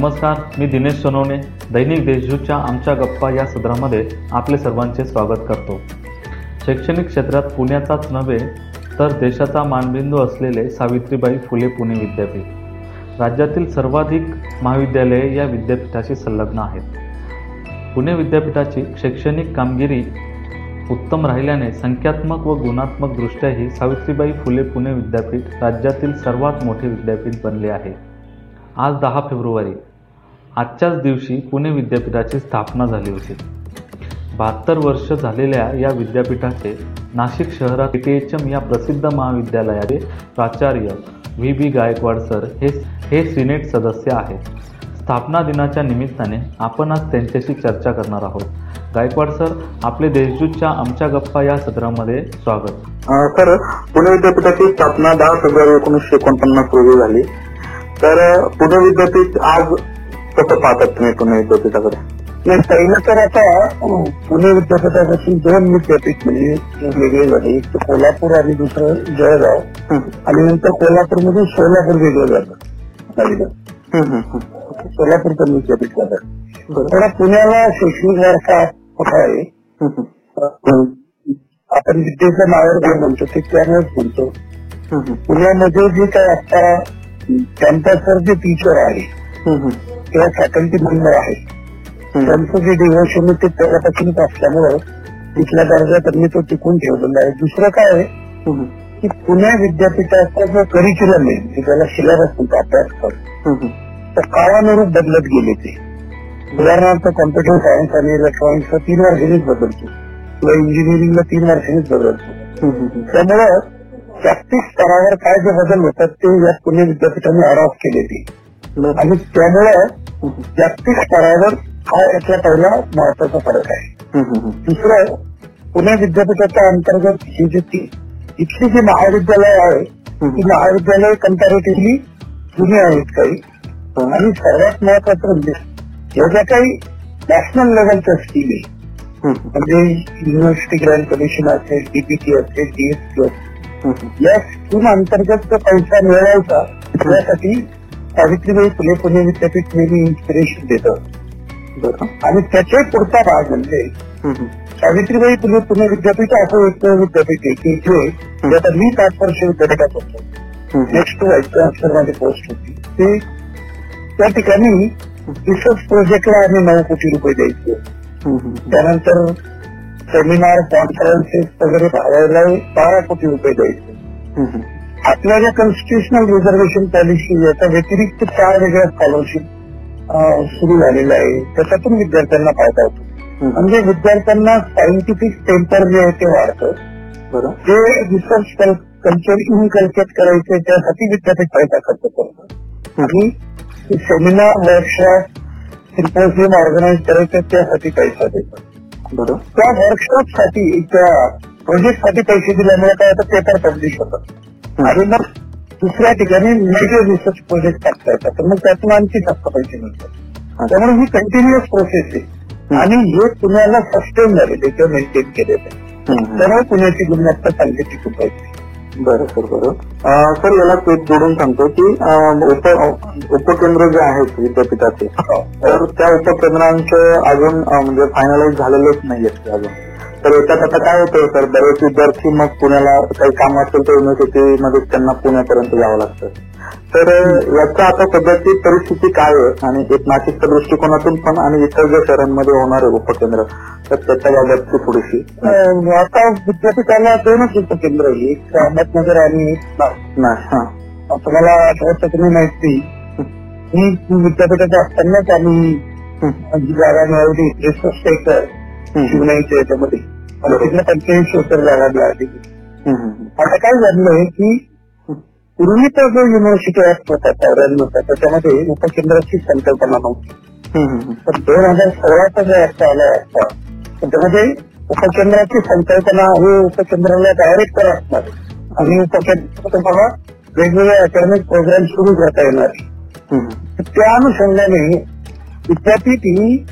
नमस्कार मी दिनेश सोनवणे दैनिक देशजूच्या आमच्या गप्पा या सदरामध्ये आपले सर्वांचे स्वागत करतो. शैक्षणिक क्षेत्रात पुण्याचाच नव्हे तर देशाचा मानबिंदू असलेले सावित्रीबाई फुले पुणे विद्यापीठ. राज्यातील सर्वाधिक महाविद्यालये या विद्यापीठाशी संलग्न आहेत. पुणे विद्यापीठाची शैक्षणिक कामगिरी उत्तम राहिल्याने संख्यात्मक व गुणात्मक दृष्ट्याही सावित्रीबाई फुले पुणे विद्यापीठ राज्यातील सर्वात मोठे विद्यापीठ बनले आहे. आज दहा फेब्रुवारी आजच्याच दिवशी पुणे विद्यापीठाची स्थापना झाली होती. बहात्तर वर्ष झालेल्या या विद्यापीठाचे नाशिक शहरात टी एच एम या प्रसिद्ध महाविद्यालयाचे प्राचार्य व्ही बी गायकवाड सर हे हे सिनेट सदस्य आहेत. स्थापना दिनाच्या निमित्ताने आपण आज त्यांच्याशी चर्चा करणार आहोत. गायकवाड सर आपले देशदूतच्या आमच्या गप्पा या सत्रामध्ये स्वागत. सर पुणे विद्यापीठाची स्थापना दहा फेब्रुवारी एकोणीसशे एकोणपन्नास रोजी झाली. तर पुणे विद्यापीठ आज कसं पाहतात तुम्ही पुणे विद्यापीठाकडे? नाही पहिलं तर आता पुणे विद्यापीठापासून दोन विद्यापीठ म्हणजे वेगळे झाले. एक तर कोल्हापूर आणि दुसरं जळगाव. आणि नंतर कोल्हापूरमधून सोलापूर वेगळं झालं. झालं. सोलापूर पण विद्यापीठ झालं. तर पुण्याला शैक्षणिक वारसा मोठा आहे. आपण विद्येचं नावर जे म्हणतो ते त्यामुळेच म्हणतो. पुण्यामध्ये जे काय आता कॅम्पसवर जे टीचर आहे. किंवा फॅकल्टी मेंबर आहे. त्यांचं जे डिव्होशन आहे ते पहिल्यापासूनच असल्यामुळं तिथल्या दर्जा त्यांनी तो टिकून ठेवलेला आहे दुसरं काय आहे. की पुणे विद्यापीठाचा जो करिक्युलम आहे जे त्याला सिलेबस म्हणतो अभ्यासक्रम. तर काळानुरूप बदलत गेले ते उदाहरणार्थ कॉम्प्युटर सायन्स आणि इलेक्ट्रॉनिक्स तीन वर्षांनीच बदलतो किंवा इंजिनिअरिंगला तीन वर्षांनीच बदलतो. त्यामुळं जागतिक स्तरावर काय जे बदल होतात ते या पुणे विद्यापीठाने अडॉप्ट केले ते. आणि त्यामुळे. जागतिक स्तरावर हा यातला पहिला महत्त्वाचा फरक आहे हं, हं, हं. दुसरं पुणे विद्यापीठाच्या अंतर्गत ही जी ती इथली जी महाविद्यालय आहे ती महाविद्यालय कम्पॅरेटिव्हली जुनी आहेत काही आणि सर्वात महत्वाचं म्हणजे या ज्या काही नॅशनल लेवलच्या स्कीम आहे हं, हं. म्हणजे युनिव्हर्सिटी ग्रँड कमिशन असेल डीपीटी असेल डीएसपी असेल हं, हं. या स्कीम अंतर्गत जो पैसा मिळवायचा त्यासाठी सावित्रीबाई फुले पुणे विद्यापीठ नेहमी इन्स्पिरेशन देतं. आणि त्याचे पुढचा भाग म्हणजे. सावित्रीबाई फुले पुणे विद्यापीठ असं एक विद्यापीठ आहे की जे आता मी पाच वर्ष विद्यापीठात होतो. नेक्स्ट व्हाईस चान्सलर माझी पोस्ट होती ते त्या ठिकाणी रिसर्च प्रोजेक्टला आम्ही नऊ कोटी रुपये द्यायचे. त्यानंतर सेमिनार कॉन्फरन्सेस वगैरे भरायला बारा कोटी रुपये द्यायचे. आपल्या ज्या कॉन्स्टिट्युशनल रिझर्वेशन पॉलिसी याच्या व्यतिरिक्त चार वेगळ्या स्कॉलरशिप सुरू झालेल्या आहे त्याच्यातून विद्यार्थ्यांना फायदा होतो. म्हणजे विद्यार्थ्यांना सायंटिफिक टेम्पर जे आहे ते वाढतं. जे रिसर्च कल्चर इनकल्चर करायचे त्यासाठी विद्यापीठ पैसा खर्च करतं आणि सेमिनार वर्कशॉप सिम्पोजियम ऑर्गनाईज करायचे त्यासाठी पैसा देतात. बरं. त्या वर्कशॉपसाठी त्या प्रोजेक्टसाठी पैसे दिल्यामुळे काय होतं पेपर पब्लिश होतात. आणि मग दुसऱ्या ठिकाणी मेजर रिसर्च प्रोजेक्ट टाकता येतात. तर मग त्यातून आणखी जास्त पैसे मिळतात. त्यामुळे ही कंटिन्युअस प्रोसेस आहे. आणि हे पुण्याला सस्टेन झालेले किंवा मेंटेन केलेले आहे. हं, हं. त्यामुळे पुण्याची गुणवत्ता चांगली टिकून पाहिजे बरं सर बरं. सर याला एक जोडून सांगतो की उपकेंद्र जे आहेत विद्यापीठाचे तर त्या उपकेंद्रांचं अजून म्हणजे फायनलाइज झालेलेच ते अजून. तर याच्यात आता काय होतं सर? बरेच विद्यार्थी मग पुण्याला काही काम असेल तर युनिव्हर्सिटी मध्ये त्यांना पुण्यापर्यंत जावं लागतं. तर याचा आता सध्याची परिस्थिती काय आहे? आणि एक नाशिकच्या दृष्टिकोनातून पण आणि इतर ज्या शहरांमध्ये होणार आहे उपकेंद्र तर त्याच्याबाबतची थोडीशी. आता विद्यापीठाला दोनच उपकेंद्र एक अहमदनगर आणि एक तुम्हाला नाही माहिती मी विद्यापीठात असतानाच आम्ही जागा मिळवली हं, शिवनाईच्या याच्यामध्ये. तिथल्या पंच्याऐंशी उत्तर जागा मिळाली. हं, हं, आता काय झालंय की पूर्वीचा जो युनिव्हर्सिटी ऍक्ट होता चौऱ्याण्णव होता त्याच्यामध्ये उपकेंद्राची संकल्पना नव्हती. तर दोन हजार सोळाचा जो ऍक्ट आला त्याच्यामध्ये उपकेंद्राची संकल्पना हे उपकेंद्राला डायरेक्टर असणार आणि उपकेंद्र तुम्हाला वेगवेगळे अकॅडमिक प्रोग्राम सुरू करता येणार. त्या अनुषंगाने विद्यापीठ ही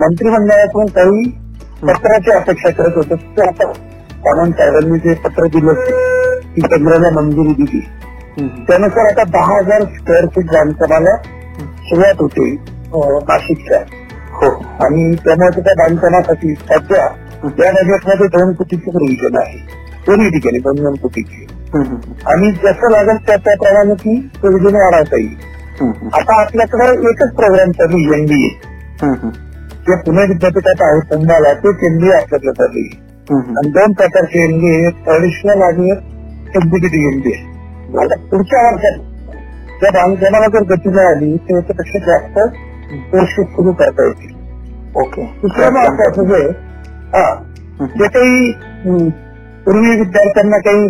मंत्रिमंडळातून काही पत्राची अपेक्षा करत होते ते आता सावंत साहेबांनी जे पत्र दिलं ती केंद्राला मंजुरी दिली. त्यानुसार आता दहा हजार स्क्वेअर फीट बांधकामाला सुरुवात होते नाशिकच्या. हो. आणि त्यामुळे त्या बांधकामासाठी सध्या या बजेटमध्ये दोन कोटीची प्रोव्हिजन आहे. दोन्ही ठिकाणी दोन दोन कोटीची. आणि जसं लागेल त्या त्याप्रमाणे ती प्रोव्हिजन वाढवता येईल. आता आपल्याकडे एकच प्रोग्राम चालू एनडीए जे पुणे विद्यापीठात आहे पुण्याला तेच एनडीए आपल्याकडे चालू आहे हम्म, आणि दोन प्रकारचे एनडीए ट्रॅडिशनल आणि एक्झिक्युटिव्ह एनडीए आता पुढच्या वर्षात त्या बांधकामाला जर गती मिळाली तर याच्यापेक्षा जास्त कोर्सेस सुरू करता येतील. ओके. दुसरं महत्वाचं जे हा जे काही पूर्वी विद्यार्थ्यांना काही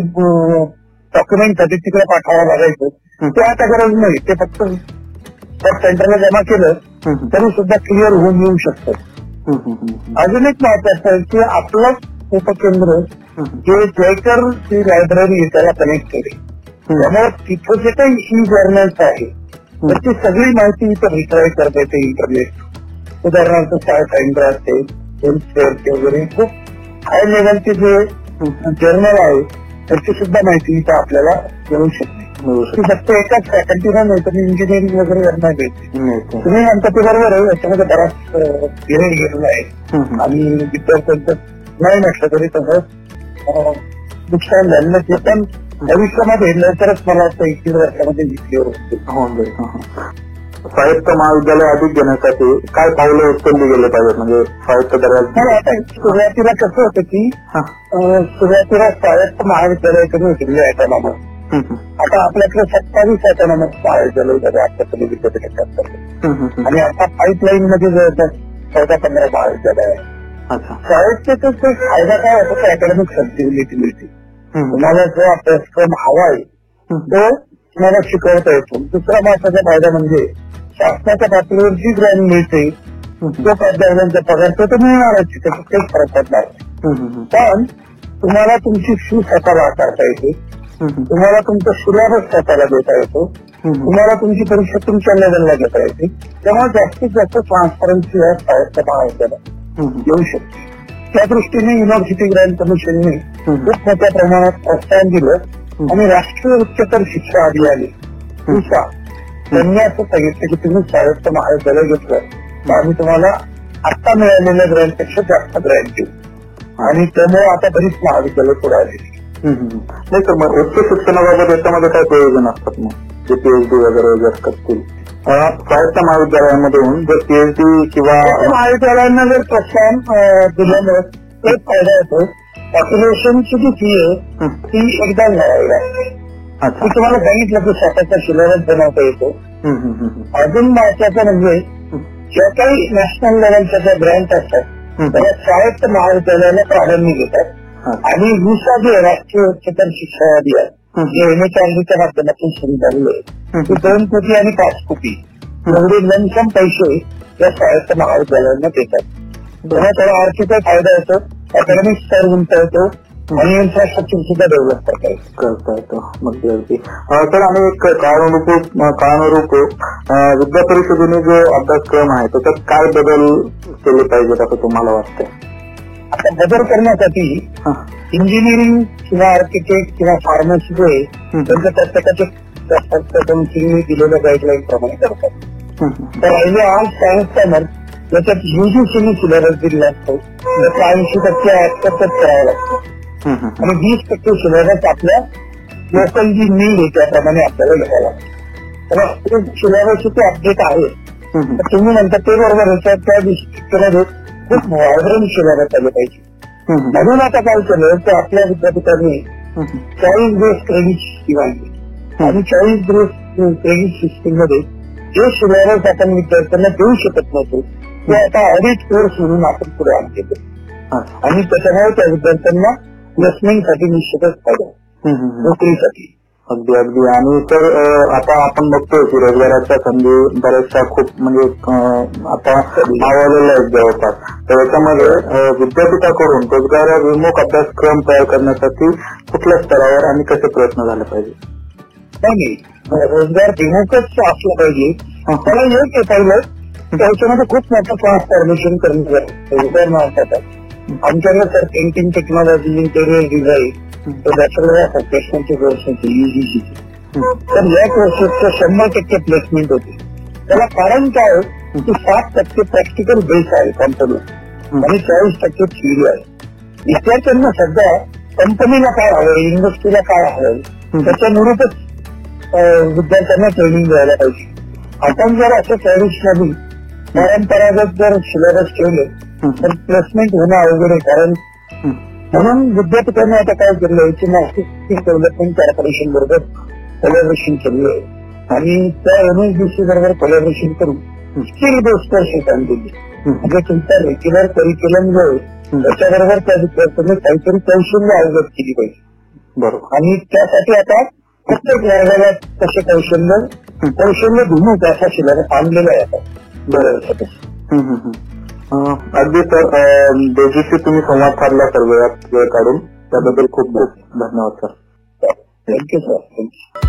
डॉक्युमेंट तिकडे पाठवावं लागायचं ते आता गरज नाही. ते फक्त त्या सेंटरला जमा केलं तरी सुद्धा क्लिअर होऊन येऊ शकतं. अजून एक महत्वाचं आहे की आपलं उपकेंद्र जे जयकर ची लायब्ररी त्याला कनेक्ट केली त्यामुळे तिथं जे काही ई जर्नल्स आहे तर ती सगळी माहिती इथं रिट्राय करता येते इंटरनेट उदाहरणार्थ साय फाइंडर असते हेल्थ वगैरे. खूप हाय लेवलचे जे जर्नल आहे त्याची सुद्धा माहिती इथं आपल्याला मिळू शकते. मिळू ती फक्त एकाच फॅकल्टीला नाही तर इंजिनिअरिंग वगैरे यांना मिळते शकते. मिळते. तुम्ही म्हणता ते बरोबर आहे याच्यामध्ये बराच पिरियड गेलेला आहे आणि विद्यार्थ्यांचं नाही म्हटलं तरी तसं नुकसान झालं. ते पण भविष्यामध्ये लवकरच मला वाटतं एक दीड वर्षामध्ये होतील होऊन जाईल हा, हा. स्वायत्त महाविद्यालय अधिक घेण्यासाठी काय पावलं उचलली गेले पाहिजेत म्हणजे स्वायत्त सुरुवातीला कसं होतं की हा. सुरुवातीला स्वायत्त महाविद्यालय कमी होतील ऑटोनॉमस हम्म, हम्म, आता आपल्याकडे सत्तावीस ऑटोनॉमस महाविद्यालय झाले आतापर्यंत विद्यापीठात हम्म, हम्म, हम्म. आणि आता पाईपलाईन मध्ये जवळपास चौदा पंधरा महाविद्यालय आहे. अच्छा. स्वायत्तेचा ते फायदा काय होतो की अकॅडमिक फ्लेक्सिबिलिटी मिळते. तुम्हाला जो अभ्यासक्रम हवा आहे तो तुम्हाला शिकवता येतो. दुसरा महत्त्वाचा फायदा म्हणजे शासनाच्या पातळीवर जी ग्रँड मिळते तो प्राध्यापकांचा पगार तो तर मिळणारच. त्याच्यात काही फरक पडणार पण तुम्हाला तुमची फी स्वतःला आकारता येते. तुम्हाला तुमचा सिलेबस स्वतःला देता येतो? तुम्हाला तुमची परीक्षा तुमच्या लेवलला घेता येते. त्यामुळे जास्तीत जास्त ट्रान्सपरन्सी या येऊ शकते. त्या दृष्टीने युनिव्हर्सिटी ग्रँड कमिशनने खूप मोठ्या प्रमाणात प्रोत्साहन दिलं आणि राष्ट्रीय उच्चतर शिक्षा अभियान दिशा त्यांनी असं सांगितलं की तुम्ही स्वायत्त महाविद्यालय घेतलं. तर आम्ही तुम्हाला आता मिळालेल्या ग्रँडपेक्षा जास्त ग्रँड देऊ. आणि त्यामुळे आता बरीच महाविद्यालय पुढे आली. नाही तर मग उच्च शिक्षणाबाबत याच्यामध्ये काय प्रयोजन असतात मग? जे पीएचडी वगैरे वगैरे करतील अं, स्वायत्त महाविद्यालयामधून जर पीएचडी किंवा महाविद्यालयांना जर प्रोत्साहन दिल्यामुळे एक फायदा होतो. पॉप्युलेशनची जी फी आहे ती एकदा अच्छा. मी तुम्हाला सांगितलं की स्वतःचा सिलेबस बनवता येतो. अजून महत्वाचं म्हणजे ज्या काही नॅशनल लेवलच्या ज्या ग्रँट असतात. त्या स्वायत्त महाविद्यालयाला प्राधान्य देतात. हा. आणि विसा जे राष्ट्रीय उच्चतर शिक्षा अभियान. जे एनएचआरडीच्या माध्यमातून सुरू झालेलं आहे. ते दोन कोटी आणि पाच कोटी. एवढे लमसम पैसे या स्वायत्त महाविद्यालयांना देतात. तेव्हा त्याला आर्थिक फायदा होतो अकॅडमिक स्तर येतो आणि इन्फ्रास्ट्रक्चर सुद्धा डेव्हलप करता येतो. करता येतो. अगदी अगदी. सर आणि एक काळानुरूप काळानुरूप विद्या परिषदेने जो अभ्यासक्रम आहे त्याच्यात काय बदल केले पाहिजेत असं तुम्हाला वाटतंय? आता बदल करण्यासाठी. इंजिनिअरिंग किंवा आर्किटेक्ट किंवा फार्मसी जो आहे हम्म. त्यांचं काउन्सिलिंगने दिलेल्या गाईडलाईन प्रमाणे करतात. तर राहिले आर्ट सायन्स कॉमर्स याच्यात युजीसीने सिलेबस दिलेला असतो त्याचा ऐंशी टक्के ऍक्सेप्टच करावा लागतो. आणि वीस टक्के सिलेबस आपल्या लोकल जी नीड आहे त्याप्रमाणे आपल्याला घ्यायला लागतो तर सिलेबसचे ते अपडेट आहे तुम्ही म्हणता ते बरोबर त्या दृष्टीमध्ये खूप व्हायब्रंट सिलेबस आले पाहिजे म्हणून आता काय केलं तर आपल्या विद्यापीठाने. चाळीस बेस क्रेडिट सिस्टीम आणली. आणि चाळीस बेस क्रेडिट सिस्टीममध्ये जे सिलेबस आपण विद्यार्थ्यांना देऊ शकत नव्हतो ते आता ऑडिट कोर्स म्हणून आपण पुढे आणले. आणि त्याच्यामुळे त्या विद्यार्थ्यांना प्लेसमेंटसाठी निश्चितच फायदा. नोकरीसाठी. अगदी अगदी. आणि सर आता आपण बघतोय की रोजगाराच्या संधी बऱ्याचशा खूप म्हणजे आता आवडलेल्या आहेत जवळपास. तर याच्यामध्ये विद्यापीठाकडून रोजगाराभिमुख अभ्यासक्रम तयार करण्यासाठी कुठल्या स्तरावर आणि कसे प्रयत्न झाले पाहिजे? नाही रोजगार विमुखच असलं पाहिजे. त्याला आहे पहिलं त्याच्यामध्ये खूप मोठं ट्रान्सफॉर्मेशन करणं गरजेचं उदाहरणार्थ आमच्याकडे sir painting technology interior design तर या कोर्सेसचं शंभर टक्के प्लेसमेंट होते. त्याला कारण काय की सात टक्के प्रॅक्टिकल बेस आहे कंपनी आणि चाळीस टक्के थिअरी आहे. विद्यार्थ्यांना सध्या कंपनीला काय हवं इंडस्ट्रीला काय हवं त्याच्यानुरूपच विद्यार्थ्यांना ट्रेनिंग द्यायला पाहिजे. आपण जर असं ट्रॅडिशनली परंपरागत जर सिलेबस ठेवले तर प्लेसमेंट होणं अवघड आहे. कारण म्हणून विद्यापीठाने आता काय केलं की नाशिक डेव्हलपमेंट कॉर्पोरेशन बरोबर कोलॅबरेशन केलं आहे. आणि त्या एमएसडीसी बरोबर कोलॅबरेशन करून स्किल बेस्ड कोर्सेस आणलेली म्हणजे तुमचा रेग्युलर करिक्युलम जो आहे त्याच्याबरोबर त्या विद्यार्थ्यांनी काहीतरी कौशल्य अवगत केली पाहिजे. बरोबर. आणि त्यासाठी आता प्रत्येक वर्गाला तसे कौशल्य कौशल्य भिमुख असा सिलेबस आणलेला आहे आता. बरोबर. अगदी सर दोघीशी तुम्ही संवाद साधला सर वेळात वेळ काढून. त्याबद्दल खूप खूप धन्यवाद सर. Thank you sir. थँक्यू.